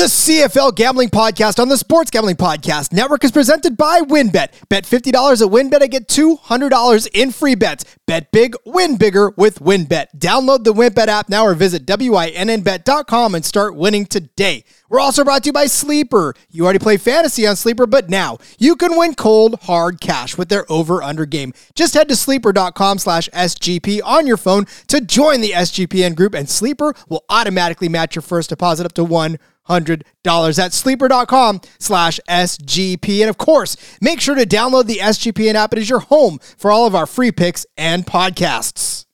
The CFL Gambling Podcast on the Sports Gambling Podcast Network is presented by WynnBET. Bet $50 at WynnBET and get $200 in free bets. Bet big, win bigger with WynnBET. Download the WynnBET app now or visit WYNNBet.com and start winning today. We're also brought to you by Sleeper. You already play fantasy on Sleeper, but now you can win cold, hard cash with their over-under game. Just head to sleeper.com slash SGP on your phone to join the SGPN group, and Sleeper will automatically match your first deposit up to one hundred dollars at sleeper.com slash SGP. And of course, make sure to download the SGPN app. It is your home for all of our free picks and podcasts.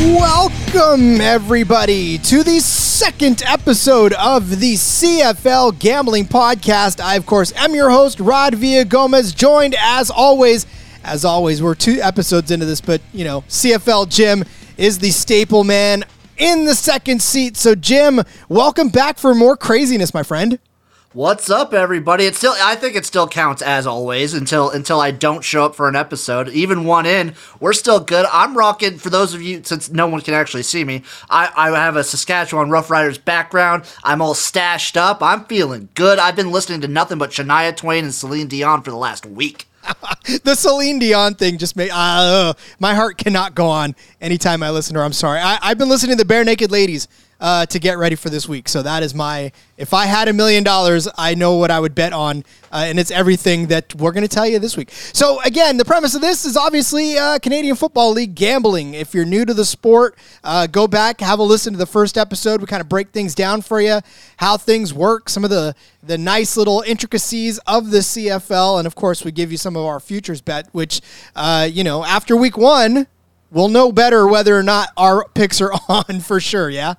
Welcome, everybody, to the second episode of the CFL Gambling Podcast. I, of course, am your host, Rod Villa Gomez, joined as always. As always, we're two episodes into this, but you know, CFL Jim is the staple man in the second seat. So, Jim, welcome back for more craziness, my friend. What's up, everybody? It still, I think it still counts as always until until I don't show up for an episode. Even one in, we're still good. I'm rocking. For those of you, since no one can actually see me, I, I have a Saskatchewan Roughriders background. I'm all stashed up. I'm feeling good. I've been listening to nothing but Shania Twain and Celine Dion for the last week. the Celine Dion thing just made uh, my heart cannot go on anytime I listen to her. I'm sorry. I, I've been listening to the Barenaked Ladies uh, to get ready for this week. So that is my. If I had a million dollars, I know what I would bet on, uh, and it's everything that we're going to tell you this week. So again, the premise of this is obviously uh, Canadian Football League gambling. If you're new to the sport, uh, go back, have a listen to the first episode. We kind of break things down for you, how things work, some of the the nice little intricacies of the CFL, and of course, we give you some of our futures bet, which uh, you know after week one. We'll know better whether or not our picks are on for sure, yeah?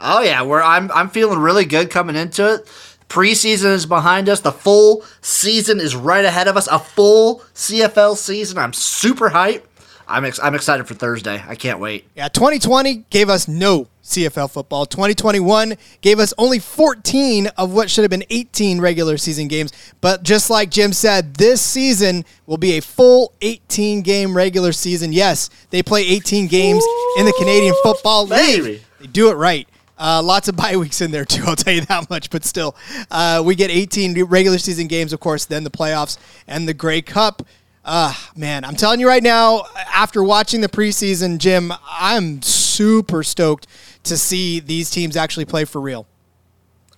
Oh yeah, we're I'm I'm feeling really good coming into it. Preseason is behind us. The full season is right ahead of us. A full CFL season. I'm super hyped. I'm ex- I'm excited for Thursday. I can't wait. Yeah, 2020 gave us no CFL football. 2021 gave us only 14 of what should have been 18 regular season games. But just like Jim said, this season will be a full 18 game regular season. Yes, they play 18 games Ooh, in the Canadian Football League. Baby. They do it right. Uh, lots of bye weeks in there too. I'll tell you that much. But still, uh, we get 18 regular season games, of course, then the playoffs and the Grey Cup. Uh, man, I'm telling you right now, after watching the preseason, Jim, I'm super stoked to see these teams actually play for real.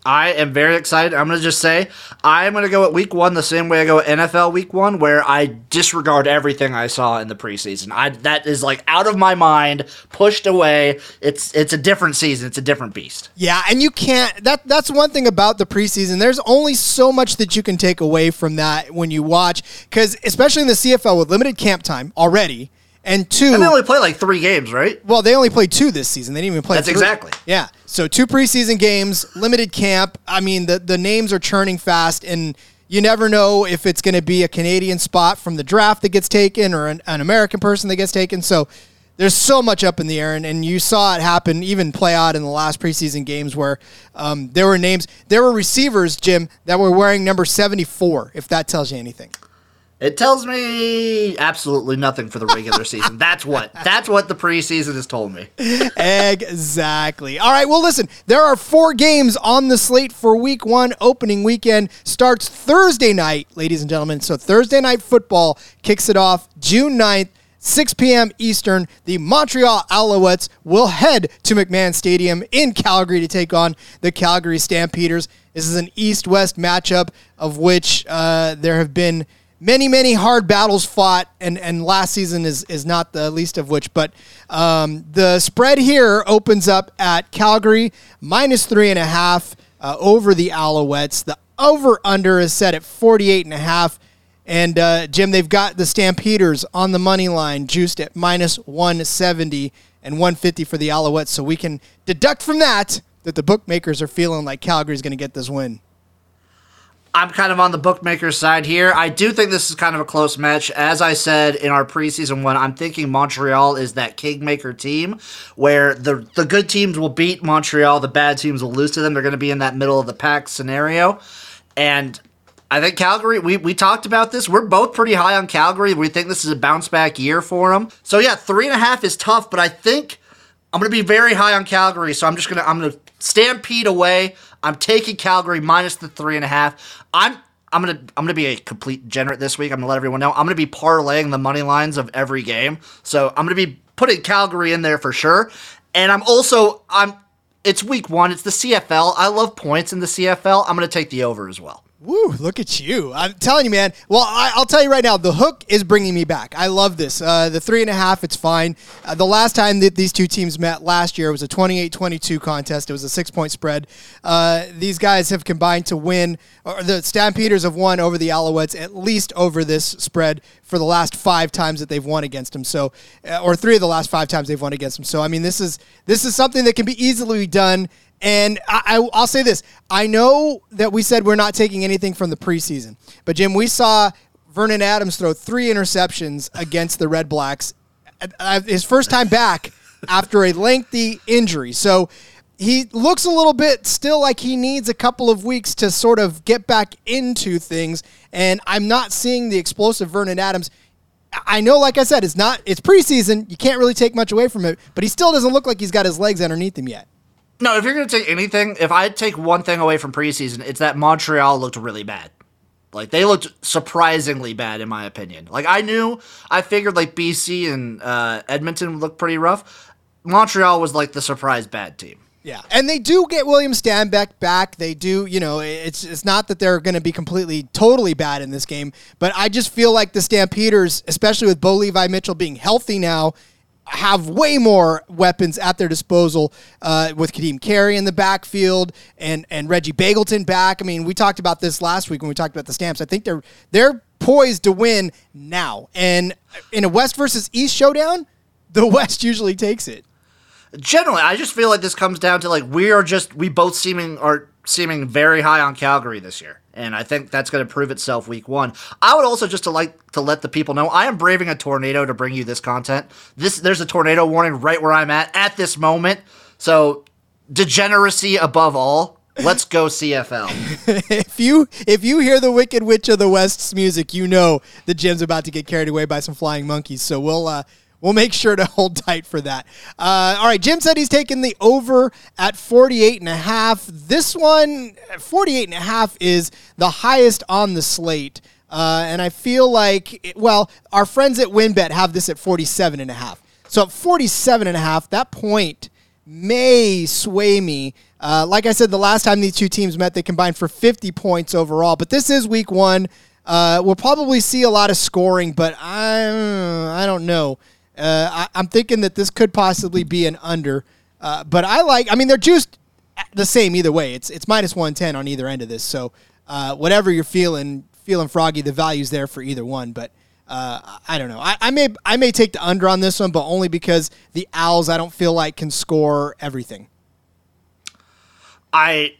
I am very excited. I'm going to just say I'm going to go at week one the same way I go at NFL week one, where I disregard everything I saw in the preseason. I that is like out of my mind, pushed away. It's it's a different season. It's a different beast. Yeah, and you can't. That that's one thing about the preseason. There's only so much that you can take away from that when you watch, because especially in the CFL with limited camp time already and two, and they only play like three games, right? Well, they only played two this season. They didn't even play. That's three. exactly. Yeah. So two preseason games, limited camp. I mean, the the names are churning fast, and you never know if it's going to be a Canadian spot from the draft that gets taken or an, an, American person that gets taken. So there's so much up in the air, and, and you saw it happen, even play out in the last preseason games where um, there were names, there were receivers, Jim, that were wearing number 74. If that tells you anything. It tells me absolutely nothing for the regular season. That's what. That's what the preseason has told me. exactly. All right. Well, listen, there are four games on the slate for week one. Opening weekend starts Thursday night, ladies and gentlemen. So Thursday night football kicks it off June 9th. 6 p.m. Eastern, the Montreal Alouettes will head to McMahon Stadium in Calgary to take on the Calgary Stampeders. This is an east west matchup of which uh, there have been many, many hard battles fought, and, and last season is, is not the least of which. But um, the spread here opens up at Calgary minus three and a half uh, over the Alouettes. The over under is set at 48 and a half. And uh, Jim, they've got the Stampeders on the money line, juiced at minus 170 and 150 for the Alouettes. So we can deduct from that that the bookmakers are feeling like Calgary's going to get this win. I'm kind of on the bookmaker side here. I do think this is kind of a close match. As I said in our preseason one, I'm thinking Montreal is that kingmaker team where the the good teams will beat Montreal, the bad teams will lose to them. They're going to be in that middle of the pack scenario. And I think Calgary, we, we talked about this. We're both pretty high on Calgary. We think this is a bounce back year for them. So yeah, three and a half is tough, but I think I'm gonna be very high on Calgary. So I'm just gonna I'm gonna stampede away. I'm taking Calgary minus the three and a half. I'm I'm gonna I'm gonna be a complete degenerate this week. I'm gonna let everyone know. I'm gonna be parlaying the money lines of every game. So I'm gonna be putting Calgary in there for sure. And I'm also I'm it's week one. It's the CFL. I love points in the CFL. I'm gonna take the over as well. Woo, look at you. I'm telling you, man. Well, I, will tell you right now, the hook is bringing me back. I love this. Uh, the three and a half, it's fine. Uh, the last time that these two teams met last year it was a 28 22 contest. It was a six point spread. Uh, these guys have combined to win, or the Stampeders have won over the Alouettes at least over this spread for the last five times that they've won against them. So, uh, or three of the last five times they've won against them. So, I mean, this is this is something that can be easily done and I, will say this: I know that we said we're not taking anything from the preseason, but Jim, we saw Vernon Adams throw three interceptions against the Red Blacks, uh, uh, his first time back after a lengthy injury. So he looks a little bit still like he needs a couple of weeks to sort of get back into things. And I'm not seeing the explosive Vernon Adams. I know, like I said, it's not it's preseason. You can't really take much away from it, but he still doesn't look like he's got his legs underneath him yet. No, if you're going to take anything, if I take one thing away from preseason, it's that Montreal looked really bad. Like they looked surprisingly bad, in my opinion. Like I knew, I figured like BC and uh, Edmonton would look pretty rough. Montreal was like the surprise bad team. Yeah, and they do get William Stanback back. They do, you know, it's it's not that they're going to be completely totally bad in this game, but I just feel like the Stampeders, especially with Bo Levi Mitchell being healthy now, have way more weapons at their disposal uh, with Kadeem Carey in the backfield and and Reggie Begelton back. I mean, we talked about this last week when we talked about the Stamps. I think they're they're poised to win now. And in a West versus East showdown, the West usually takes it. Generally, I just feel like this comes down to like we are just we both seeming are seeming very high on Calgary this year and I think that's going to prove itself week one. I would also just to like to let the people know I am braving a tornado to bring you this content. This there's a tornado warning right where I'm at at this moment. So degeneracy above all. Let's go CFL. if you if you hear the Wicked Witch of the West's music, you know the Jim's about to get carried away by some flying monkeys. So we'll uh, We'll make sure to hold tight for that. Uh, all right, Jim said he's taking the over at 48 and a half. This one, 48 and a half is the highest on the slate. Uh, and I feel like, well, our friends at WynnBET have this at 47 and a half. So at 47 and a half, that point may sway me. Uh, like I said, the last time these two teams met, they combined for 50 points overall. But this is week one. Uh, we'll probably see a lot of scoring, but I, I don't know. Uh, I, am thinking that this could possibly be an under, uh, but I like. I mean, they're just the same either way. It's it's minus one ten on either end of this. So uh, whatever you're feeling, feeling froggy, the value's there for either one. But uh, I don't know. I, I, may I may take the under on this one, but only because the Owls I don't feel like can score everything. I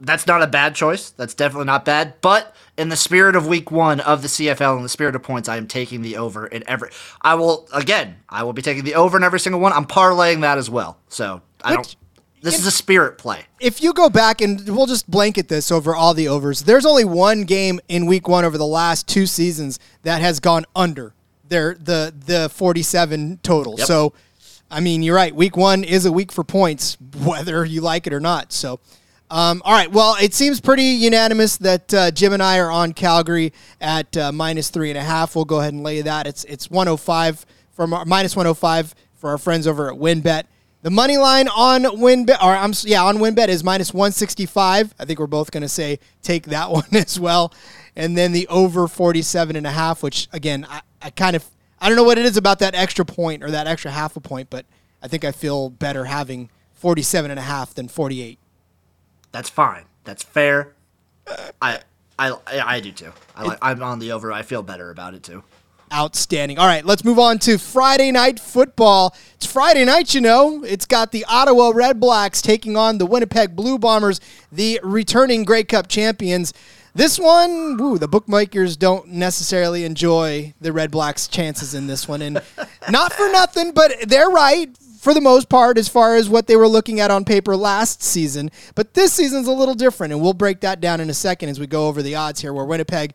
that's not a bad choice. That's definitely not bad. But in the spirit of week one of the CFL, and the spirit of points, I am taking the over in every. I will again. I will be taking the over in every single one. I'm parlaying that as well. So I Which, don't. This if, is a spirit play. If you go back and we'll just blanket this over all the overs, there's only one game in week one over the last two seasons that has gone under their the the 47 total. Yep. So, I mean, you're right. Week one is a week for points, whether you like it or not. So. Um, all right. Well, it seems pretty unanimous that uh, Jim and I are on Calgary at uh, minus three and a half. We'll go ahead and lay that. It's it's 105 from our, minus 105 for our friends over at WynnBET. The money line on WynnBET, or I'm yeah, on WynnBET is minus 165. I think we're both going to say take that one as well. And then the over 47 and a half, which again, I, I kind of I don't know what it is about that extra point or that extra half a point, but I think I feel better having 47 and a half than 48. That's fine. That's fair. I I I do too. I like, I'm on the over. I feel better about it too. Outstanding. All right, let's move on to Friday night football. It's Friday night, you know. It's got the Ottawa Red Blacks taking on the Winnipeg Blue Bombers, the returning Grey Cup champions. This one, woo, the bookmakers don't necessarily enjoy the Red Blacks' chances in this one. And not for nothing, but they're right for the most part as far as what they were looking at on paper last season. But this season's a little different, and we'll break that down in a second as we go over the odds here, where Winnipeg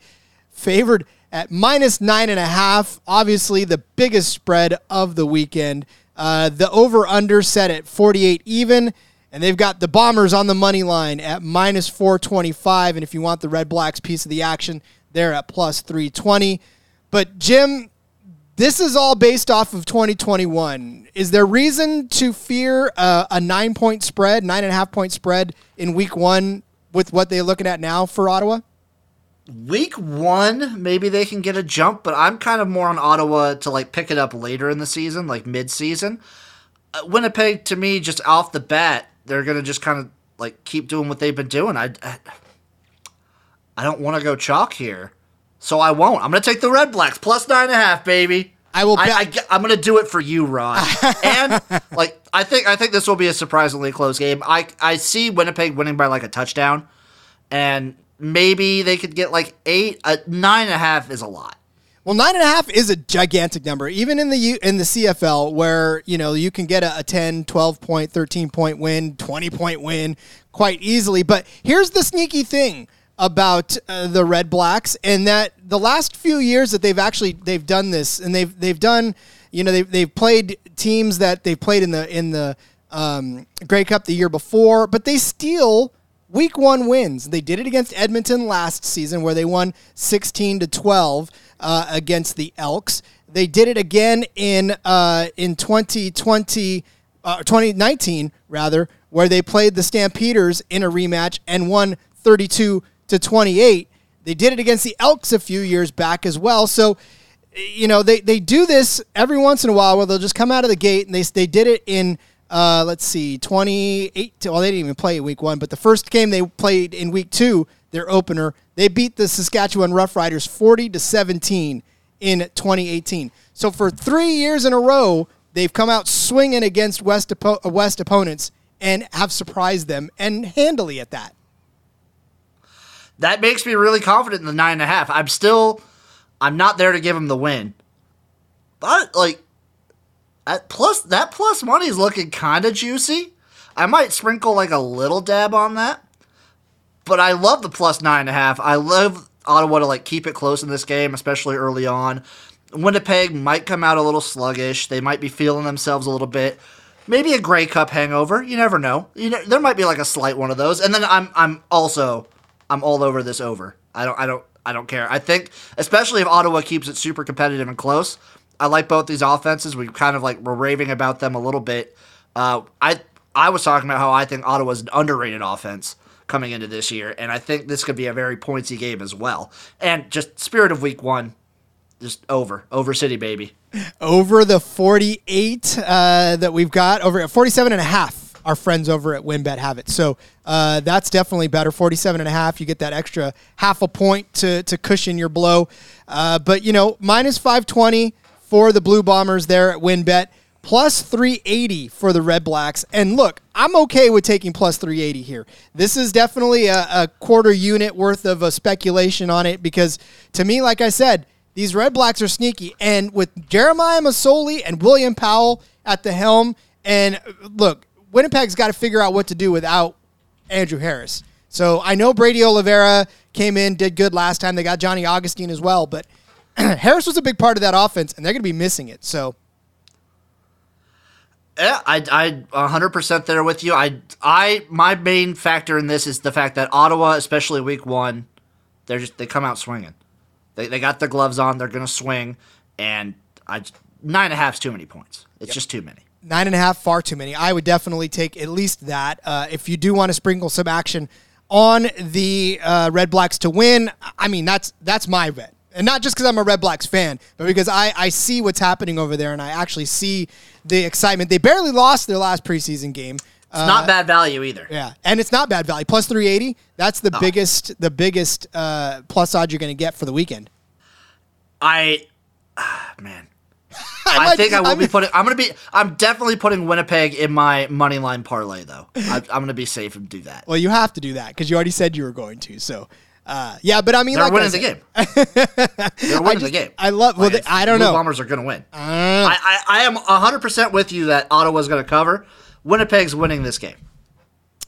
favored at minus nine and a half. Obviously, the biggest spread of the weekend. Uh, the over under set at 48 even. And they've got the Bombers on the money line at minus 425. And if you want the Red Blacks piece of the action, they're at plus 320. But, Jim, this is all based off of 2021. Is there reason to fear uh, a nine point spread, nine and a half point spread in week one with what they're looking at now for Ottawa? Week one, maybe they can get a jump, but I'm kind of more on Ottawa to like pick it up later in the season, like mid season. Uh, Winnipeg, to me, just off the bat, they're gonna just kind of like keep doing what they've been doing. I, I, I don't want to go chalk here, so I won't. I'm gonna take the Red Blacks plus nine and a half, baby. I will. I, I, am gonna do it for you, Ron. and like, I think I think this will be a surprisingly close game. I I see Winnipeg winning by like a touchdown, and maybe they could get like eight. A nine and a half is a lot. Well, nine and a half is a gigantic number, even in the U, in the CFL, where you know you can get a, a 10, 12 point, 13 point win, 20 point win quite easily. But here's the sneaky thing about uh, the Red Blacks, and that the last few years that they've actually they've done this, and they've they've done, you know, they've they've played teams that they've played in the in the um, Grey Cup the year before, but they steal week one wins. They did it against Edmonton last season, where they won 16 to 12 uh, against the Elks. They did it again in uh, in 2020, uh, 2019 rather, where they played the Stampeders in a rematch and won 32 to 28. They did it against the Elks a few years back as well. So, you know, they, they do this every once in a while where they'll just come out of the gate and they, they did it in, uh, let's see, 28. Well, they didn't even play week one, but the first game they played in week two, their opener, they beat the Saskatchewan Roughriders 40 to 17 in 2018. So for three years in a row, they've come out swinging against West, West opponents and have surprised them and handily at that that makes me really confident in the nine and a half. I'm still, I'm not there to give him the win, but like, at plus that plus money is looking kind of juicy. I might sprinkle like a little dab on that, but I love the plus nine and a half. I love Ottawa to like keep it close in this game, especially early on. Winnipeg might come out a little sluggish. They might be feeling themselves a little bit. Maybe a Grey Cup hangover. You never know. You know, there might be like a slight one of those. And then I'm I'm also I'm all over this over. I don't I don't I don't care. I think especially if Ottawa keeps it super competitive and close. I like both these offenses. We kind of like we're raving about them a little bit. Uh, I I was talking about how I think Ottawa's an underrated offense coming into this year, and I think this could be a very pointsy game as well. And just spirit of week one, just over over city baby. Over the 48 uh, that we've got over at 47 and a half our friends over at WynnBET have it. So uh, that's definitely better. 47 and a half, you get that extra half a point to, to cushion your blow. Uh, but, you know, minus 520 for the Blue Bombers there at WynnBET, plus 380 for the Red Blacks. And look, I'm okay with taking plus 380 here. This is definitely a, a quarter unit worth of a speculation on it because to me, like I said, these Red Blacks are sneaky. And with Jeremiah Masoli and William Powell at the helm, and look, Winnipeg's got to figure out what to do without Andrew Harris. So I know Brady Oliveira came in, did good last time. They got Johnny Augustine as well, but Harris was a big part of that offense, and they're going to be missing it. So. Yeah, I I 100% there with you. I I my main factor in this is the fact that Ottawa, especially week 1, they're just they come out swinging. They they got their gloves on, they're going to swing and I nine and a half is too many points. It's yep. just too many nine and a half, far too many. I would definitely take at least that. Uh, if you do want to sprinkle some action on the uh, Red Blacks to win, I mean that's that's my bet, and not just because I'm a Red Blacks fan, but because I I see what's happening over there, and I actually see the excitement. They barely lost their last preseason game. It's uh, not bad value either. Yeah, and it's not bad value. Plus 380. That's the oh. biggest the biggest uh, plus odds you're going to get for the weekend. I, ah, man, I think I will I be putting. I'm gonna be. I'm definitely putting Winnipeg in my money line parlay though. I, am gonna be safe and do that. Well, you have to do that because you already said you were going to. So Uh, yeah, but I mean, They're like winning the game. They're winning just- the game. I love- well, Like, they- I don't know. Bombers are going to win. Uh, I, I, I am 100% with you that Ottawa's going to cover. Winnipeg's winning this game.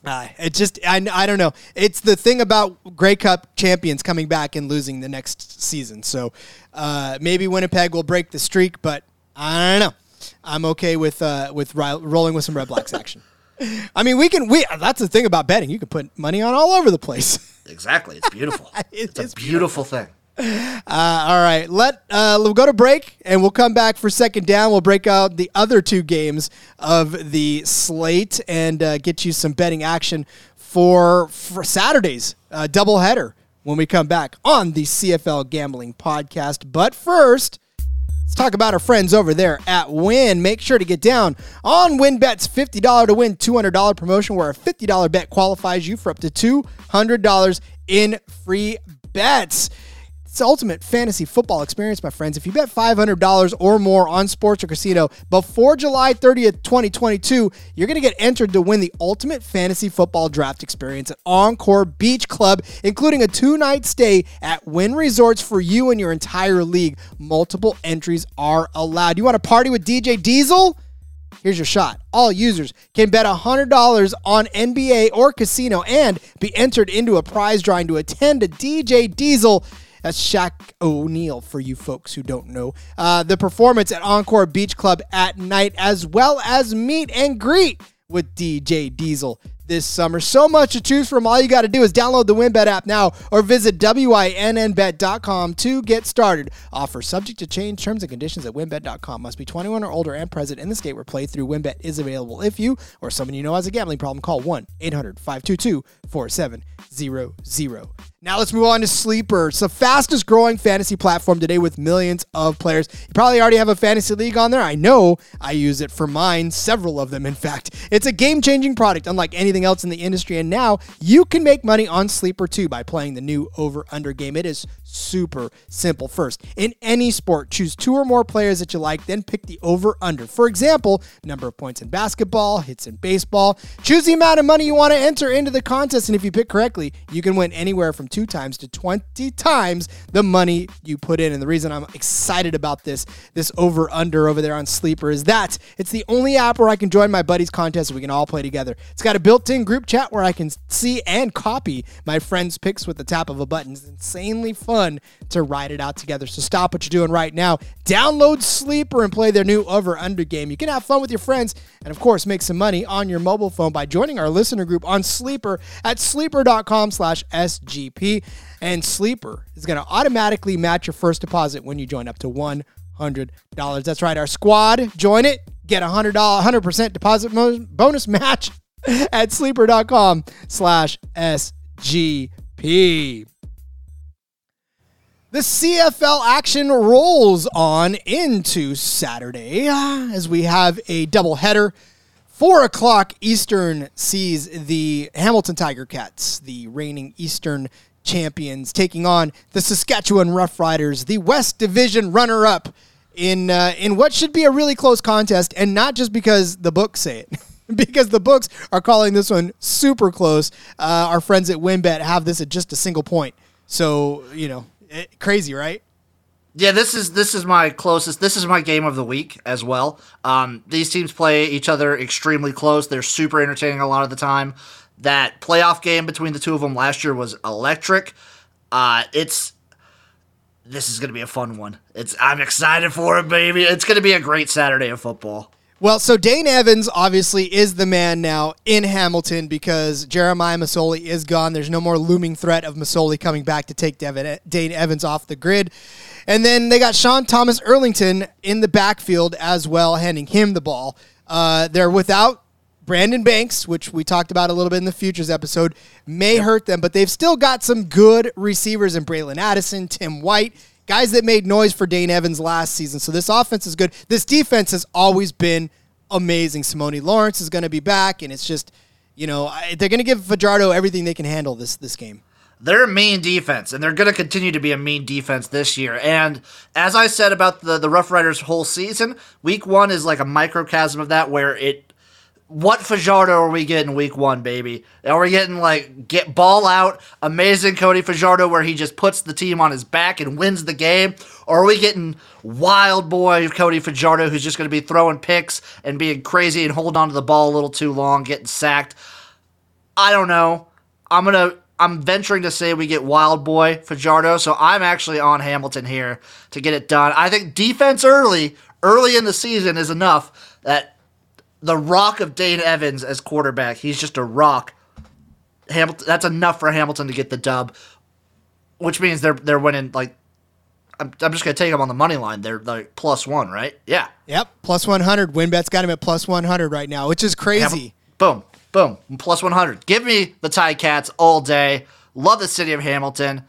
Uh, it just I, I don't know. It's the thing about Grey Cup champions coming back and losing the next season. So uh, maybe Winnipeg will break the streak, but I don't know. I'm okay with uh, with ri- rolling with some Red Blacks action. I mean, we can. We that's the thing about betting. You can put money on all over the place. Exactly. It's beautiful. It it's a is beautiful thing. Uh, all right, let uh, we'll go to break and we'll come back for second down. We'll break out the other two games of the slate and uh, get you some betting action for for Saturday's uh, doubleheader when we come back on the CFL Gambling Podcast. But first. Let's talk about our friends over there at Win. Make sure to get down on WynnBET's $50 to win $200 promotion where a $50 bet qualifies you for up to $200 in free bets. It's the ultimate fantasy football experience, my friends. If you bet $500 or more on sports or casino before July 30th, 2022, you're going to get entered to win the ultimate fantasy football draft experience at Encore Beach Club, including a two night stay at Wynn Resorts for you and your entire league. Multiple entries are allowed. You want to party with DJ Diesel? Here's your shot. All users can bet $100 on NBA or casino and be entered into a prize drawing to attend a DJ Diesel. That's Shaq O'Neal for you folks who don't know. Uh, the performance at Encore Beach Club at night, as well as meet and greet with DJ Diesel this summer. So much to choose from. All you got to do is download the WynnBET app now or visit WynnBET.com to get started. Offer subject to change terms and conditions at WynnBET.com. Must be 21 or older and present in the state where play through WinBet is available. If you or someone you know has a gambling problem, call 1 800 522 4700. Now let's move on to Sleeper. It's the fastest growing fantasy platform today with millions of players. You probably already have a fantasy league on there. I know I use it for mine, several of them, in fact. It's a game changing product, unlike anything else in the industry. And now you can make money on Sleeper too by playing the new over under game. It is super simple. First, in any sport, choose two or more players that you like, then pick the over under. For example, number of points in basketball, hits in baseball. Choose the amount of money you want to enter into the contest, and if you pick correctly, you can win anywhere from two times to 20 times the money you put in. And the reason I'm excited about this, this over under over there on Sleeper, is that it's the only app where I can join my buddies' contest we can all play together. It's got a built in group chat where I can see and copy my friends' picks with the tap of a button. It's insanely fun to ride it out together. So stop what you're doing right now. Download Sleeper and play their new over under game. You can have fun with your friends and, of course, make some money on your mobile phone by joining our listener group on Sleeper at sleeper.com slash SGP. And Sleeper is going to automatically match your first deposit when you join up to $100. That's right. Our squad, join it. Get a $100, 100% deposit bonus match at sleeper.com slash SGP. The CFL action rolls on into Saturday as we have a doubleheader. Four o'clock Eastern sees the Hamilton Tiger Cats, the reigning Eastern champions, taking on the Saskatchewan Roughriders, the West Division runner-up in uh, in what should be a really close contest, and not just because the books say it. because the books are calling this one super close. Uh, our friends at WynnBET have this at just a single point. So, you know, it, crazy, right? Yeah, this is this is my closest. This is my game of the week as well. Um, these teams play each other extremely close. They're super entertaining a lot of the time. That playoff game between the two of them last year was electric. Uh, it's this is gonna be a fun one. It's I'm excited for it, baby. It's gonna be a great Saturday of football. Well, so Dane Evans obviously is the man now in Hamilton because Jeremiah Masoli is gone. There's no more looming threat of Masoli coming back to take Devin, Dane Evans off the grid. And then they got Sean Thomas Erlington in the backfield as well, handing him the ball. Uh, they're without Brandon Banks, which we talked about a little bit in the futures episode, may hurt them, but they've still got some good receivers in Bralon Addison, Tim White, guys that made noise for Dane Evans last season. So this offense is good. This defense has always been amazing. Simoni Lawrence is going to be back, and it's just, you know, they're going to give Fajardo everything they can handle this this game. They're a mean defense, and they're going to continue to be a mean defense this year. And as I said about the the Rough Riders whole season, week one is like a microcosm of that, where it what Fajardo are we getting week one, baby? Are we getting like get ball out, amazing Cody Fajardo where he just puts the team on his back and wins the game? Or are we getting wild boy Cody Fajardo who's just going to be throwing picks and being crazy and holding on to the ball a little too long, getting sacked? I don't know. I'm going to I'm venturing to say we get Wild Boy Fajardo, so I'm actually on Hamilton here to get it done. I think defense early, early in the season is enough that the rock of Dane Evans as quarterback. He's just a rock. Hamilton. That's enough for Hamilton to get the dub, which means they're they're winning. Like, I'm, I'm just gonna take them on the money line. They're like plus one, right? Yeah. Yep, plus one hundred. WynnBET's got him at plus one hundred right now, which is crazy. boom, boom, plus one hundred. Give me the Tie Cats all day. Love the city of Hamilton.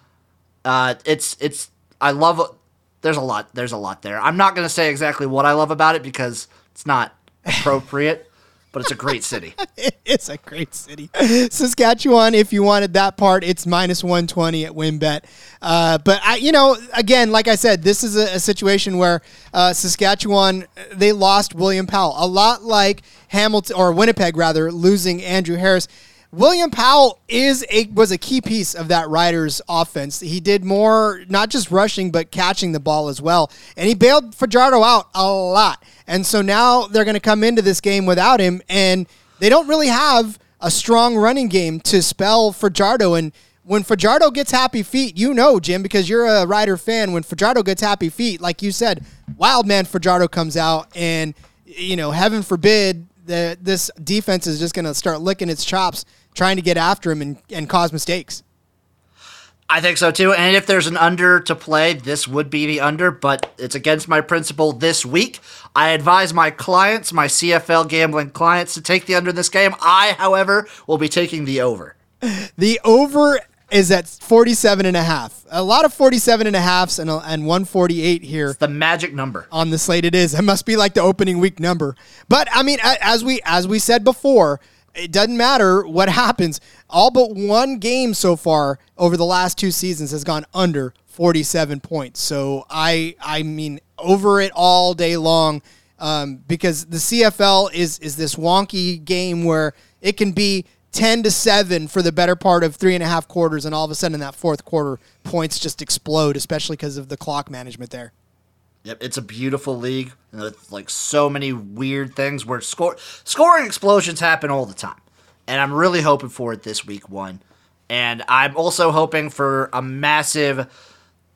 Uh, it's it's I love. There's a lot. There's a lot there. I'm not gonna say exactly what I love about it because it's not appropriate, but it's a great city. it's a great city. Saskatchewan, if you wanted that part, it's minus 120 at WynnBET. Uh, but, I, you know, again, like I said, this is a, a situation where uh, Saskatchewan, they lost William Powell. A lot like Hamilton, or Winnipeg rather, losing Andrew Harris. William Powell is a was a key piece of that Riders offense. He did more not just rushing but catching the ball as well. And he bailed Fajardo out a lot. And so now they're going to come into this game without him and they don't really have a strong running game to spell Fajardo and when Fajardo gets happy feet, you know, Jim, because you're a Rider fan, when Fajardo gets happy feet, like you said, wild man Fajardo comes out and you know, heaven forbid that this defense is just going to start licking its chops trying to get after him and, and cause mistakes. I think so too. And if there's an under to play, this would be the under, but it's against my principle this week. I advise my clients, my CFL gambling clients, to take the under in this game. I, however, will be taking the over. The over is at 47 and a half. A lot of 47 and a halfs and, and 148 here. It's the magic number. On the slate it is. It must be like the opening week number. But I mean as we as we said before, it doesn't matter what happens. All but one game so far over the last two seasons has gone under 47 points. So I I mean over it all day long um, because the CFL is is this wonky game where it can be 10 to 7 for the better part of three and a half quarters and all of a sudden in that fourth quarter points just explode especially because of the clock management there Yep, it's a beautiful league with like so many weird things where score scoring explosions happen all the time. And I'm really hoping for it this week one. And I'm also hoping for a massive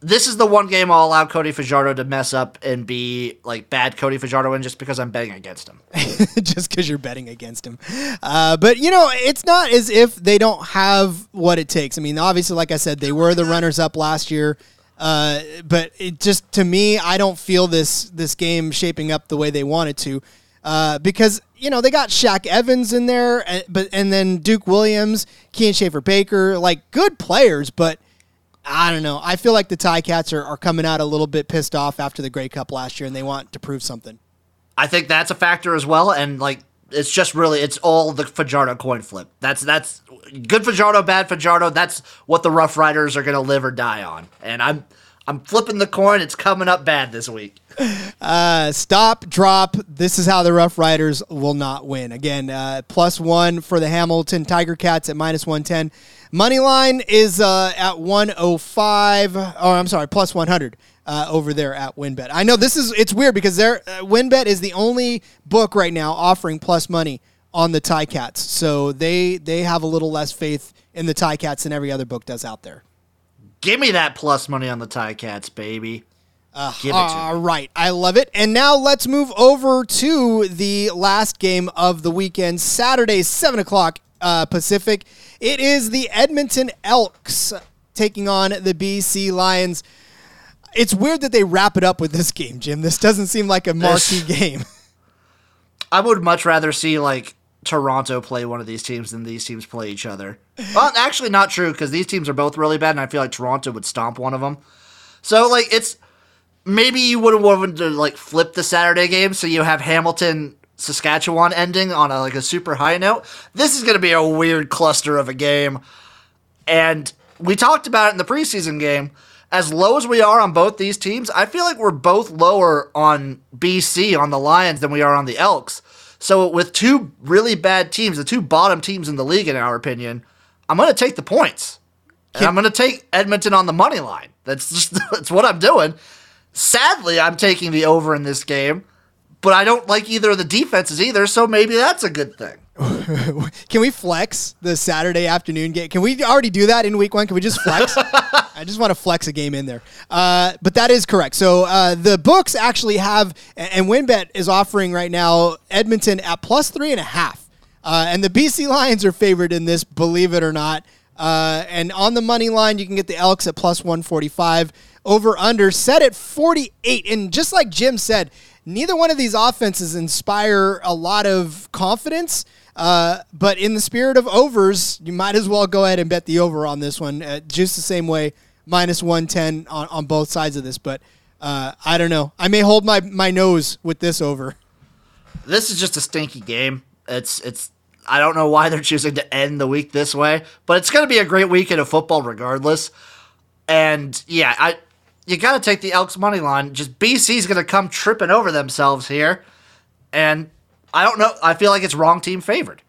this is the one game I'll allow Cody Fajardo to mess up and be like bad Cody Fajardo in just because I'm betting against him. just because you're betting against him. Uh, but, you know, it's not as if they don't have what it takes. I mean, obviously, like I said, they were the runners up last year. Uh, but it just to me, I don't feel this this game shaping up the way they wanted to, uh, because you know they got Shaq Evans in there, and, but and then Duke Williams, Kian Schaffer Baker, like good players, but I don't know. I feel like the Ticats are, are coming out a little bit pissed off after the Grey Cup last year, and they want to prove something. I think that's a factor as well, and like it's just really it's all the Fajardo coin flip. That's that's good Fajardo, bad Fajardo. That's what the Rough Riders are going to live or die on. And I'm I'm flipping the coin. It's coming up bad this week. Uh, stop, drop. This is how the Rough Riders will not win. Again, uh, plus one for the Hamilton Tiger Cats at minus 110. Money line is uh, at 105. Oh, I'm sorry, plus 100 uh, over there at WynnBET, I know this is it's weird because their uh, WynnBET is the only book right now offering plus money on the Tie Cats, so they they have a little less faith in the Tie Cats than every other book does out there. Give me that plus money on the Tie Cats, baby. Uh, Give it all right, I love it. And now let's move over to the last game of the weekend, Saturday, seven o'clock uh, Pacific. It is the Edmonton Elks taking on the BC Lions. It's weird that they wrap it up with this game, Jim. This doesn't seem like a marquee game. I would much rather see like Toronto play one of these teams than these teams play each other. Well, actually, not true because these teams are both really bad, and I feel like Toronto would stomp one of them. So, like, it's maybe you would have wanted to like flip the Saturday game so you have Hamilton Saskatchewan ending on a, like a super high note. This is going to be a weird cluster of a game, and we talked about it in the preseason game. As low as we are on both these teams, I feel like we're both lower on BC on the Lions than we are on the Elks. So with two really bad teams, the two bottom teams in the league, in our opinion, I'm going to take the points. And I'm going to take Edmonton on the money line. That's just that's what I'm doing. Sadly, I'm taking the over in this game, but I don't like either of the defenses either, so maybe that's a good thing. Can we flex the Saturday afternoon game? Can we already do that in week one? Can we just flex? I just want to flex a game in there. Uh, but that is correct. So uh, the books actually have, and WynnBET is offering right now Edmonton at plus three and a half. Uh, and the BC Lions are favored in this, believe it or not. Uh, and on the money line, you can get the Elks at plus 145. Over under set at 48. And just like Jim said, neither one of these offenses inspire a lot of confidence. Uh, but in the spirit of overs, you might as well go ahead and bet the over on this one, uh, just the same way, minus 110 on, on both sides of this. But uh, I don't know. I may hold my, my nose with this over. This is just a stinky game. It's it's. I don't know why they're choosing to end the week this way, but it's going to be a great weekend of football regardless. And yeah, I you got to take the Elks money line. Just BC's going to come tripping over themselves here, and I don't know. I feel like it's wrong team favored.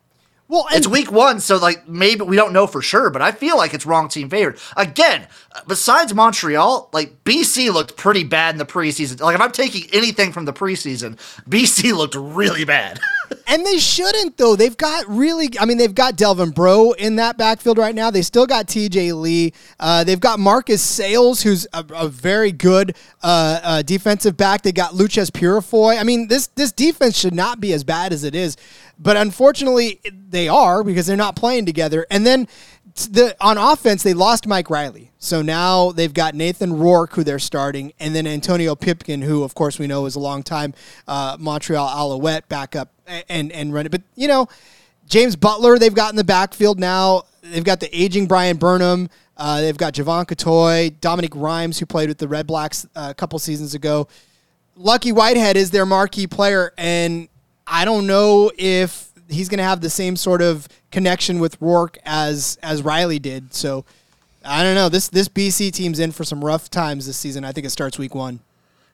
Well, it's week one, so like maybe we don't know for sure, but I feel like it's wrong team favored. Again, besides Montreal, like BC looked pretty bad in the preseason. Like if I'm taking anything from the preseason, BC looked really bad. and they shouldn't though. They've got really, I mean, they've got Delvin Breaux in that backfield right now. They still got T.J. Lee. Uh, they've got Marcus Sayles, who's a, a very good uh, uh, defensive back. They got Loucheiz Purifoy. I mean, this this defense should not be as bad as it is. But unfortunately, they are because they're not playing together. And then the on offense, they lost Mike Reilly, So now they've got Nathan Rourke, who they're starting, and then Antonio Pipkin, who, of course, we know is a long time uh, Montreal Alouette backup and, and run it. But, you know, James Butler, they've got in the backfield now. They've got the aging Bryan Burnham. Uh, they've got Jevon Cottoy, Dominique Rhymes, who played with the Red Blacks uh, a couple seasons ago. Lucky Whitehead is their marquee player, and I don't know if he's going to have the same sort of connection with Rourke as as Reilly did. So I don't know. This this BC team's in for some rough times this season. I think it starts week one.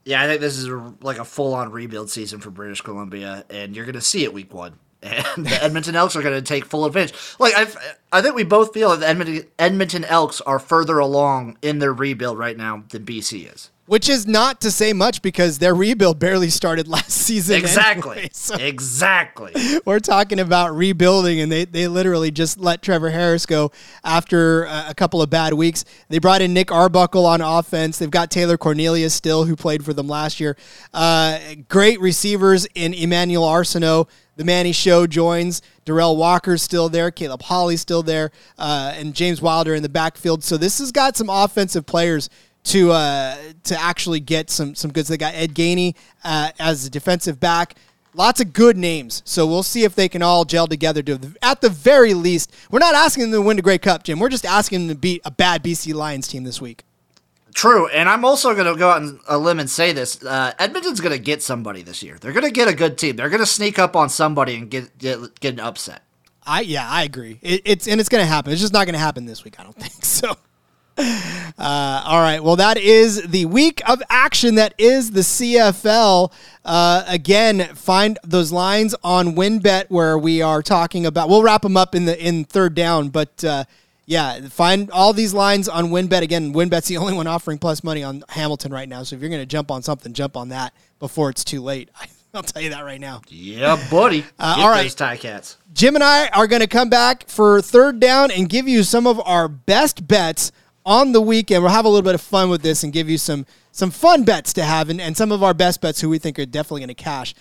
Yeah, I think this is a, like a full on rebuild season for British Columbia, and you're going to see it week one. And the Edmonton Elks are going to take full advantage. Like I, I think we both feel that the Edmonton, Edmonton Elks are further along in their rebuild right now than BC is. Which is not to say much because their rebuild barely started last season. Exactly. Anyway, so exactly. We're talking about rebuilding, and they, they literally just let Trevor Harris go after a, a couple of bad weeks. They brought in Nick Arbuckle on offense. They've got Taylor Cornelius still, who played for them last year. Uh, great receivers in Emmanuel Arceneaux. The Manny Show joins. Derel Walker's still there. Caleb Holley's still there. Uh, and James Wilder in the backfield. So this has got some offensive players to uh, to actually get some some goods. They got Ed Gainey uh, as a defensive back. Lots of good names, so we'll see if they can all gel together. To at the very least, we're not asking them to win the Grey Cup, Jim. We're just asking them to beat a bad BC Lions team this week. True, and I'm also going to go out on a limb and say this: uh, Edmonton's going to get somebody this year. They're going to get a good team. They're going to sneak up on somebody and get get, get an upset. I yeah, I agree. It, it's and it's going to happen. It's just not going to happen this week. I don't think so. Uh, all right. Well, that is the week of action. That is the CFL. Uh, again, find those lines on WynnBET where we are talking about. We'll wrap them up in the in third down, but uh, yeah, find all these lines on WynnBET. Again, WynnBET's the only one offering plus money on Hamilton right now. So if you're going to jump on something, jump on that before it's too late. I'll tell you that right now. Yeah, buddy. Uh, all right, tie cats. Jim and I are going to come back for third down and give you some of our best bets on the weekend. We'll have a little bit of fun with this and give you some some fun bets to have and, and some of our best bets who we think are definitely going to cash.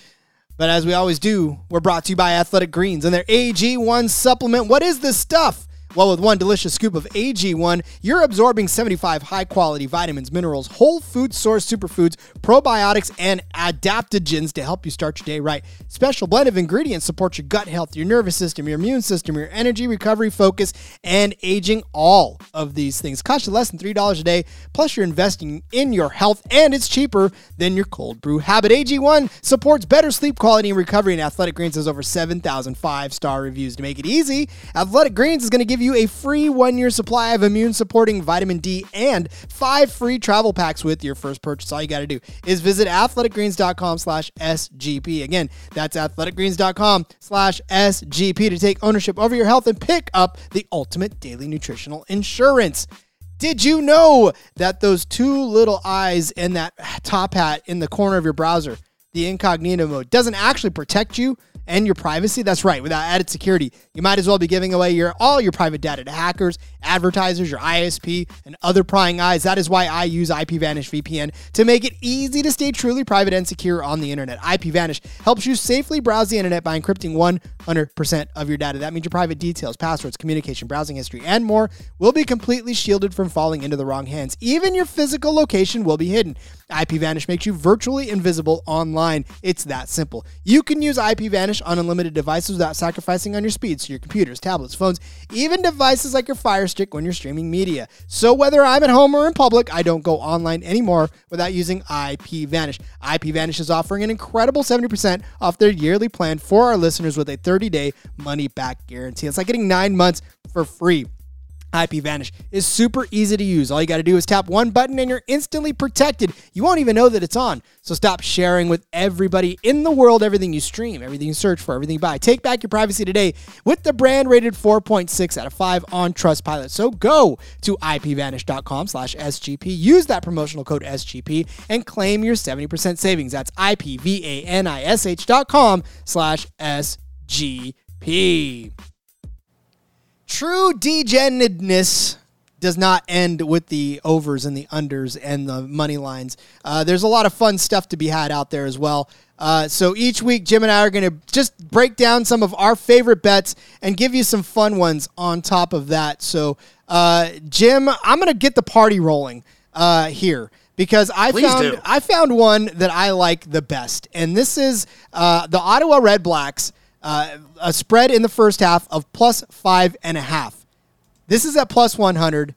But as we always do, we're brought to you by Athletic Greens and their AG1 supplement. What is this stuff? Well, with one delicious scoop of AG1, you're absorbing 75 high quality vitamins, minerals, whole food source superfoods, probiotics, and adaptogens to help you start your day right. Special blend of ingredients support your gut health, your nervous system, your immune system, your energy, recovery, focus, and aging. All of these things cost you less than $3 a day. Plus, you're investing in your health, and it's cheaper than your cold brew habit. AG1 supports better sleep quality and recovery, and Athletic Greens has over 7,000 five star reviews. To make it easy, Athletic Greens is going to give you you a free one year supply of immune supporting vitamin D and five free travel packs with your first purchase. All you got to do is visit athleticgreens.com slash SGP. Again, that's athleticgreens.com slash SGP to take ownership over your health and pick up the ultimate daily nutritional insurance. Did you know that those two little eyes and that top hat in the corner of your browser, the incognito mode, doesn't actually protect you and your privacy? That's right. Without added security, you might as well be giving away your all your private data to hackers, advertisers, your ISP, and other prying eyes. That is why I use IPVanish VPN to make it easy to stay truly private and secure on the internet. IPVanish helps you safely browse the internet by encrypting 100% of your data. That means your private details, passwords, communication, browsing history, and more will be completely shielded from falling into the wrong hands. Even your physical location will be hidden. IPVanish makes you virtually invisible online. It's that simple. You can use IPVanish on unlimited devices without sacrificing on your speed, so your computers, tablets, phones, even devices like your Fire Stick when you're streaming media. So whether I'm at home or in public, I don't go online anymore without using IPVanish. IPVanish is offering an incredible 70% off their yearly plan for our listeners with a 30-day money-back guarantee. It's like getting nine months for free. IPVanish is super easy to use. All you got to do is tap one button and you're instantly protected. You won't even know that it's on. So stop sharing with everybody in the world everything you stream, everything you search for, everything you buy. Take back your privacy today with the brand rated 4.6 out of 5 on Trustpilot. So go to ipvanish.com slash SGP. Use that promotional code SGP and claim your 70% savings. That's IPVANISH dot com slash SGP. True degenedness does not end with the overs and the unders and the money lines. Uh, there's a lot of fun stuff to be had out there as well. Uh, so each week, Jim and I are going to just break down some of our favorite bets and give you some fun ones on top of that. So, uh, Jim, I'm going to get the party rolling uh, here because I Please found do. I found one that I like the best, and this is uh, the Ottawa Redblacks. Uh, a spread in the first half of plus five and a half. This is at plus 100.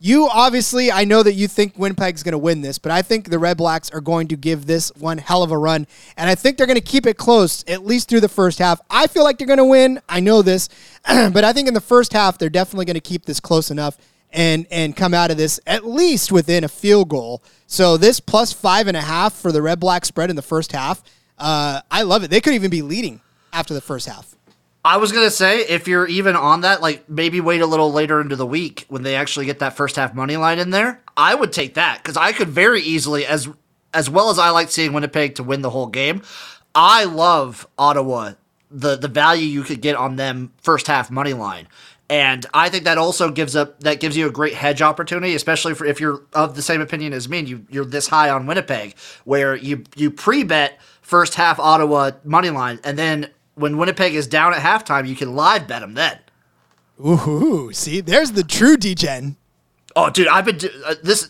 You obviously, I know that you think Winnipeg's going to win this, but I think the Redblacks are going to give this one hell of a run. And I think they're going to keep it close, at least through the first half. I feel like they're going to win. I know this. but I think in the first half, they're definitely going to keep this close enough and, and come out of this at least within a field goal. So this plus five and a half for the Red Black spread in the first half, uh, I love it. They could even be leading after the first half. I was gonna say if you're even on that, like maybe wait a little later into the week when they actually get that first half money line in there. I would take that because I could very easily, as as well as I like seeing Winnipeg to win the whole game. I love Ottawa, the the value you could get on them first half money line. And I think that also gives up that gives you a great hedge opportunity, especially for if you're of the same opinion as me and you you're this high on Winnipeg, where you you pre bet first half Ottawa money line, and then when Winnipeg is down at halftime, you can live bet them then. Ooh, see, there's the true degen. Oh, dude, I've been do- uh, this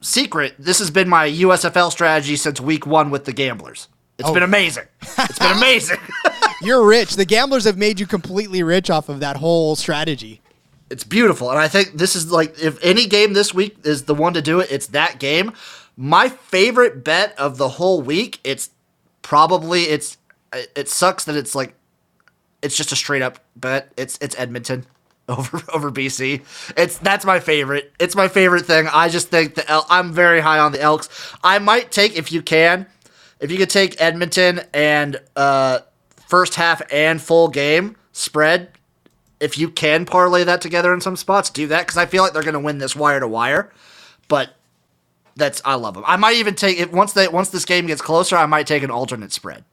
secret. This has been my USFL strategy since week one with the gamblers. It's Oh. been amazing. It's been amazing. You're rich. The gamblers have made you completely rich off of that whole strategy. it's beautiful, and I think this is like if any game this week is the one to do it, it's that game. My favorite bet of the whole week. It's probably it's it sucks that it's like it's just a straight up bet. It's it's Edmonton over over BC. It's that's my favorite. It's my favorite thing. I just think the El- I'm very high on the Elks. I might take if you can, if you could take Edmonton and uh first half and full game spread. If you can parlay that together in some spots, do that because I feel like they're going to win this wire to wire. But that's I love them. I might even take it once they once this game gets closer. I might take an alternate spread.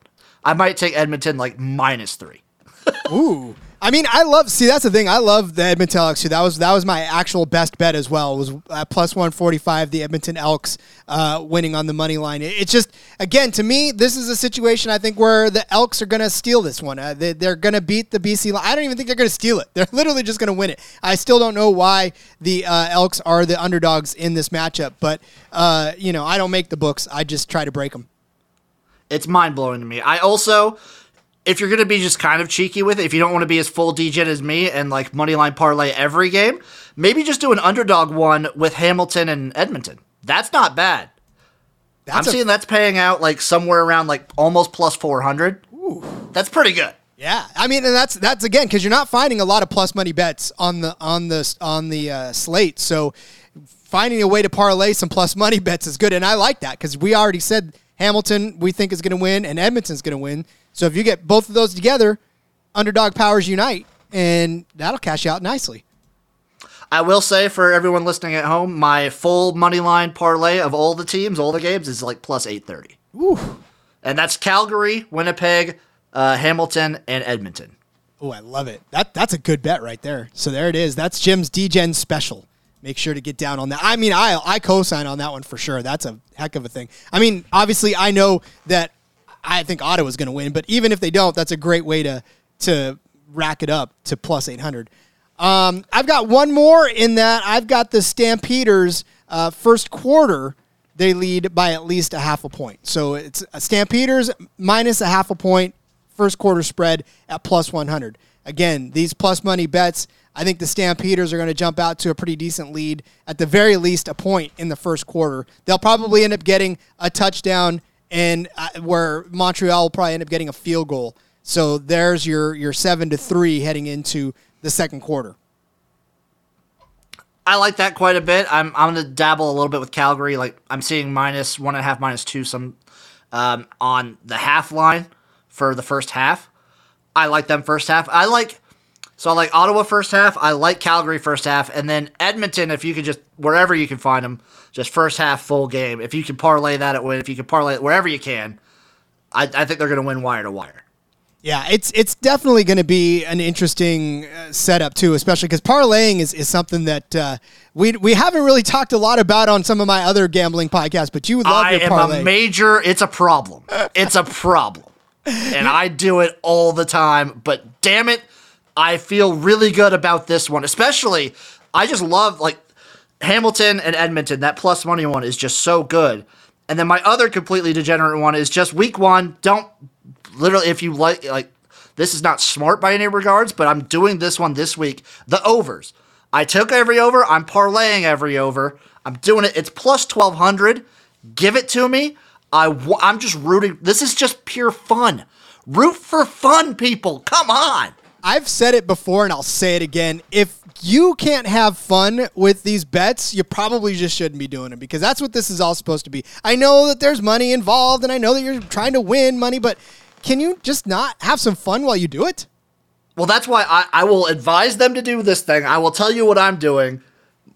I might take Edmonton like minus three. Ooh. I mean, I love. See, that's the thing. I love the Edmonton Elks. Too. That was that was my actual best bet as well. Was plus one forty five. The Edmonton Elks uh, winning on the money line. It- It's just again to me, this is a situation I think where the Elks are going to steal this one. Uh, they, they're going to beat the BC. line. I don't even think they're going to steal it. They're literally just going to win it. I still don't know why the uh, Elks are the underdogs in this matchup, but uh, you know, I don't make the books. I just try to break them. It's mind blowing to me. I also, if you're gonna be just kind of cheeky with it, if you don't want to be as full degen as me and like moneyline parlay every game, maybe just do an underdog one with Hamilton and Edmonton. That's not bad. That's I'm a seeing that's paying out like somewhere around like almost plus four hundred. That's pretty good. Yeah, I mean, and that's that's again because you're not finding a lot of plus money bets on the on the on the uh, slate. So finding a way to parlay some plus money bets is good, and I like that because we already said Hamilton we think is going to win and Edmonton's going to win. So if you get both of those together, underdog powers unite, and that'll cash out nicely. I will say for everyone listening at home, my full money line parlay of all the teams, all the games is like plus eight thirty. Ooh. And that's Calgary, Winnipeg, uh, Hamilton, and Edmonton. Oh, I love it. That that's a good bet right there. So there it is. That's Jim's DGen special. Make sure to get down on that. I mean, I I co-sign on that one for sure. That's a heck of a thing. I mean, obviously, I know that I think Ottawa's going to win, but even if they don't, that's a great way to to rack it up to plus eight hundred. Um, I've got one more in that. I've got the Stampeders uh, first quarter. They lead by at least a half a point. So it's Stampeders minus a half a point first quarter spread at plus 100. Again, these plus money bets, I think the Stampeders are going to jump out to a pretty decent lead, at the very least a point in the first quarter. They'll probably end up getting a touchdown, and uh, where Montreal will probably end up getting a field goal. So there's your your seven to three heading into the second quarter. I like that quite a bit. I'm I'm gonna dabble a little bit with Calgary. Like I'm seeing minus one and a half, minus two some um, on the half line for the first half. I like them first half. I like so I like Ottawa first half. I like Calgary first half, and then Edmonton. If you could just wherever you can find them, just first half full game. If you can parlay that at win, if you can parlay it wherever you can, I, I think they're going to win wire to wire. Yeah, it's it's definitely going to be an interesting uh, setup too, especially because parlaying is, is something that uh, we we haven't really talked a lot about on some of my other gambling podcasts. But you would love I your am a major. It's a problem. It's a problem, and I do it all the time. But damn it, I feel really good about this one. Especially, I just love like Hamilton and Edmonton. That plus money one is just so good. And then my other completely degenerate one is just week one. Don't literally if you like like this is not smart by any regards, but I'm doing this one this week. The overs. I took every over. I'm parlaying every over. I'm doing it. It's plus 1200. Give it to me. I w- I'm just rooting. This is just pure fun. Root for fun, people. Come on. I've said it before and I'll say it again. If you can't have fun with these bets, you probably just shouldn't be doing it because that's what this is all supposed to be. I know that there's money involved and I know that you're trying to win money, but can you just not have some fun while you do it? Well, that's why I, I will advise them to do this thing. I will tell you what I'm doing.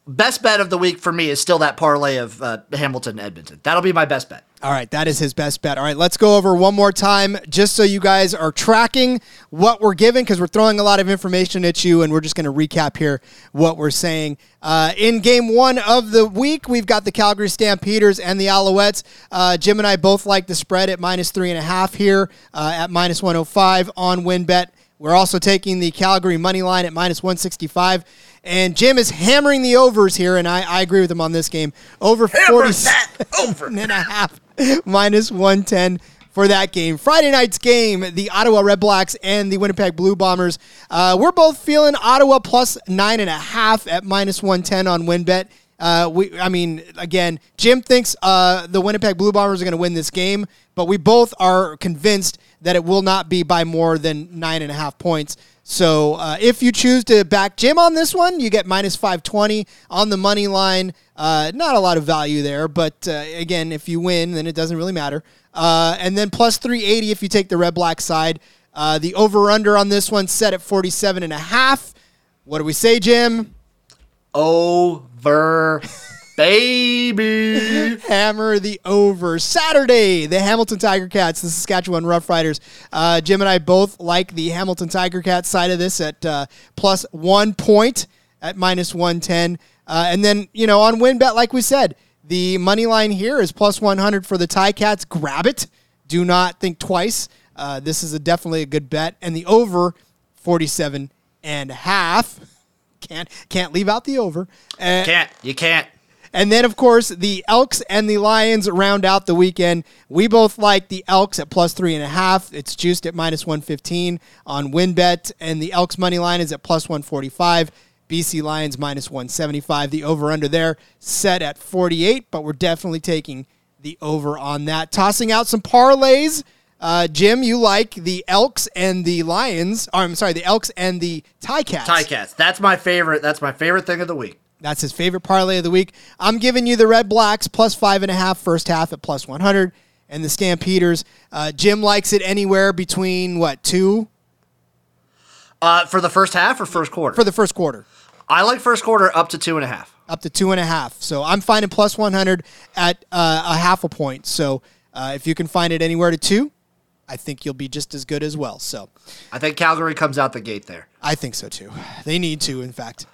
Best bet of the week for me is still that parlay of uh, Hamilton Edmonton. That'll be my best bet. All right, that is his best bet. All right, let's go over one more time just so you guys are tracking what we're giving because we're throwing a lot of information at you and we're just going to recap here what we're saying. Uh, in game one of the week, we've got the Calgary Stampeders and the Alouettes. Uh, Jim and I both like the spread at minus three and a half here uh, at minus 105 on WynnBET. We're also taking the Calgary money line at minus 165. And Jim is hammering the overs here, and I, I agree with him on this game. Over 47 over. and a half, minus 110 for that game. Friday night's game, the Ottawa Redblacks and the Winnipeg Blue Bombers. Uh, we're both feeling Ottawa plus nine and a half at minus 110 on WynnBET. Uh, we, I mean, again, Jim thinks uh, the Winnipeg Blue Bombers are going to win this game, but we both are convinced that it will not be by more than nine and a half points. So uh, if you choose to back Jim on this one, you get minus 520 on the money line. Uh, not a lot of value there, but uh, again, if you win, then it doesn't really matter. Uh, and then plus 380 if you take the red black side. Uh, the over under on this one set at 47 and a half. What do we say, Jim? Over, baby. Hammer the over. Saturday, the Hamilton Tiger Cats, the Saskatchewan Roughriders. Uh, Jim and I both like the Hamilton Tiger Cats side of this at uh, plus one point at minus 110. Uh, and then, you know, on WynnBET, like we said, the money line here is plus 100 for the Ti-Cats. Grab it. Do not think twice. Uh, this is a, definitely a good bet. And the over, 47 and a half. Can't, can't leave out the over. Uh, can't. You can't. and then, of course, the Elks and the Lions round out the weekend. We both like the Elks at plus three and a half. It's juiced at minus 115 on WynnBET, and the Elks money line is at plus 145. BC Lions minus 175. The over under there set at 48, but we're definitely taking the over on that. Tossing out some parlays. Uh, Jim, you like the Elks and the Lions. Or, I'm sorry, the Elks and the Ti-Cats. Tie Cats. That's my favorite. That's my favorite thing of the week. That's his favorite parlay of the week. I'm giving you the Redblacks plus five and a half first half at plus 100, and the Stampeders. Uh, Jim likes it anywhere between what two Uh, for the first half or first quarter? for the first quarter, I like first quarter up to two and a half. up to two and a half. So I'm finding plus 100 at uh, a half a point. So uh, if you can find it anywhere to two, I think you'll be just as good as well. So I think Calgary comes out the gate there. I think so too. They need to, in fact.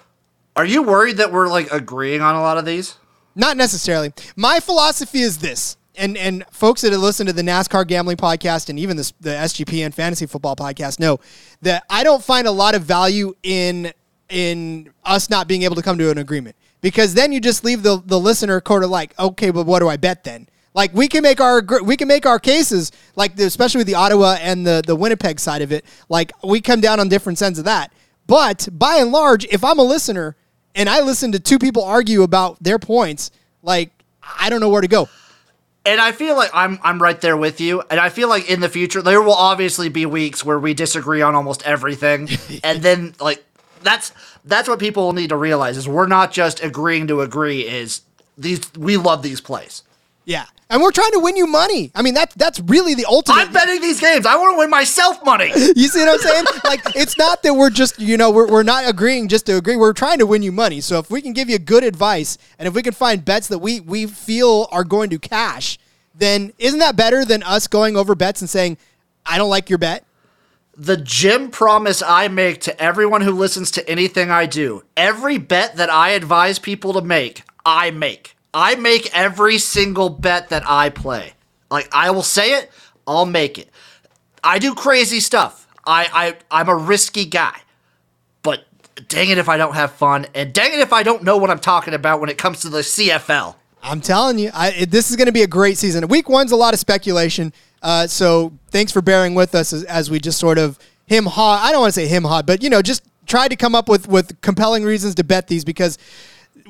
Are you worried that we're like agreeing on a lot of these? Not necessarily. My philosophy is this, and and folks that have listened to the NASCAR gambling podcast and even this, the SGPN fantasy football podcast know that I don't find a lot of value in in us not being able to come to an agreement because then you just leave the the listener quarter like, okay, but what do I bet then? Like we can make our we can make our cases like the, especially with the Ottawa and the the Winnipeg side of it. Like we come down on different ends of that. But by and large, if I'm a listener and I listen to two people argue about their points, like I don't know where to go. And I feel like I'm I'm right there with you. And I feel like in the future there will obviously be weeks where we disagree on almost everything. and then like that's that's what people need to realize is we're not just agreeing to agree is these we love these plays. Yeah. And we're trying to win you money. I mean, that that's really the ultimate. I'm betting these games. I want to win myself money. You see what I'm saying? like, it's not that we're just, you know, we're, we're not agreeing just to agree. We're trying to win you money. So if we can give you good advice and if we can find bets that we, we feel are going to cash, then isn't that better than us going over bets and saying, I don't like your bet? the Jim promise I make to everyone who listens to anything I do, every bet that I advise people to make, I make. I make every single bet that I play. Like I will say it, I'll make it. I do crazy stuff. I, I I'm a risky guy. But dang it if I don't have fun, and dang it if I don't know what I'm talking about when it comes to the CFL. I'm telling you, I, this is going to be a great season. Week one's a lot of speculation. Uh, so thanks for bearing with us as, as we just sort of him ha. I don't want to say him ha, but you know, just tried to come up with with compelling reasons to bet these because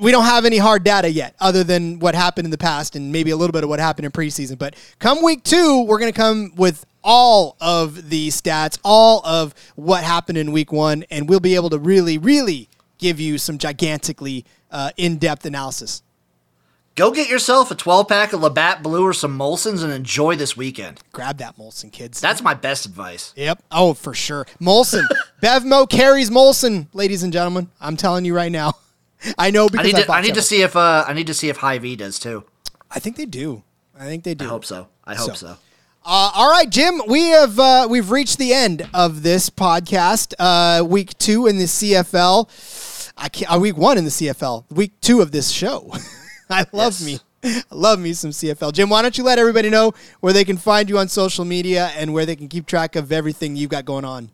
we don't have any hard data yet, other than what happened in the past and maybe a little bit of what happened in preseason. But come week two, we're going to come with all of the stats, all of what happened in week one, and we'll be able to really, really give you some gigantically uh, in depth analysis. Go get yourself a 12 pack of Labatt Blue or some Molson's and enjoy this weekend. Grab that Molson, kids. That's my best advice. Yep. Oh, for sure. Molson. Bevmo carries Molson, ladies and gentlemen. I'm telling you right now. I know I because need I, to, I need to see if uh, I need to see if Hy-Vee does too. I think they do. I think they do. I hope so. I hope So. so. Uh, all right, Jim. We have uh, we've reached the end of this podcast. Uh, week two in the CFL. I can't, uh, week one in the CFL. Week two of this show. I love Yes. me. I love me some CFL. Jim, why don't you let everybody know where they can find you on social media and where they can keep track of everything you've got going on?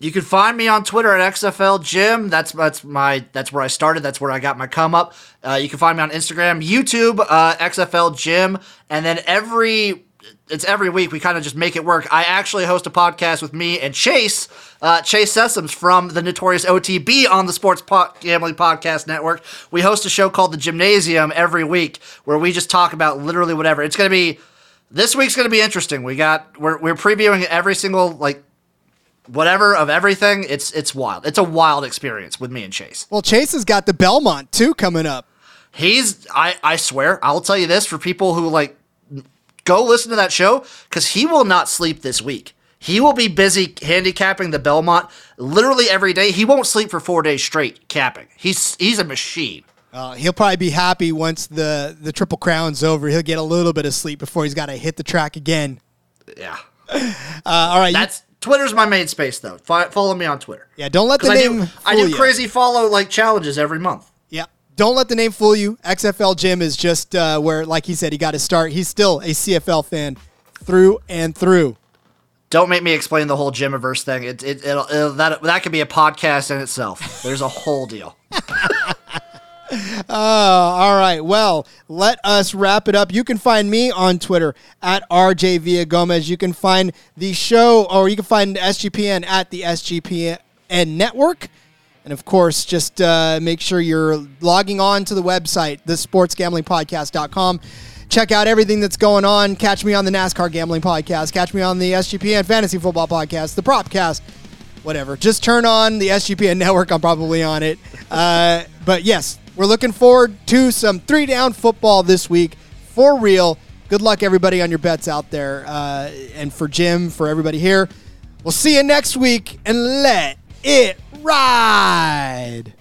You can find me on Twitter at XFL Jim. That's that's my that's where I started. That's where I got my come up. Uh, you can find me on Instagram, YouTube, uh, XFL Jim, and then every it's every week we kind of just make it work. I actually host a podcast with me and Chase, uh, Chase Sessoms from the Notorious OTB on the Sports po- Gambling Podcast Network. We host a show called The Gymnasium every week where we just talk about literally whatever. It's gonna be this week's gonna be interesting. We got we're we're previewing every single like whatever of everything. It's it's wild. It's a wild experience with me and Chase. Well, Chase has got the Belmont too coming up. He's I I swear I'll tell you this for people who like go listen to that show because he will not sleep this week. He will be busy handicapping the Belmont literally every day. He won't sleep for four days straight capping. He's he's a machine. Uh, he'll probably be happy once the the Triple Crown's over. He'll get a little bit of sleep before he's got to hit the track again. Yeah, Uh, all right, that's Twitter's my main space though. Fi- follow me on Twitter. yeah. Don't let the 'Cause I name do, fool I do you. crazy follow like challenges every month. Yeah. Don't let the name fool you. XFL Jim is just uh, where, like he said, he got his start. He's still a CFL fan through and through. Don't make me explain the whole Gymiverse thing. It, it, it'll, it'll, that that could be a podcast in itself. There's a whole deal. Oh, all right. Well, let us wrap it up. You can find me on Twitter at RJ Gomez. You can find the show, or you can find SGPN at the SGPN Network. And of course, just uh, make sure you're logging on to the website, thesportsgamblingpodcast.com. Check out everything that's going on. Catch me on the NASCAR Gambling Podcast. Catch me on the SGPN Fantasy Football Podcast, the Propcast, whatever. Just turn on the SGPN network. I'm probably on it. Uh, but yes, we're looking forward to some three down football this week for real. Good luck, everybody, on your bets out there. Uh, and for Jim, for everybody here, we'll see you next week and let it ride.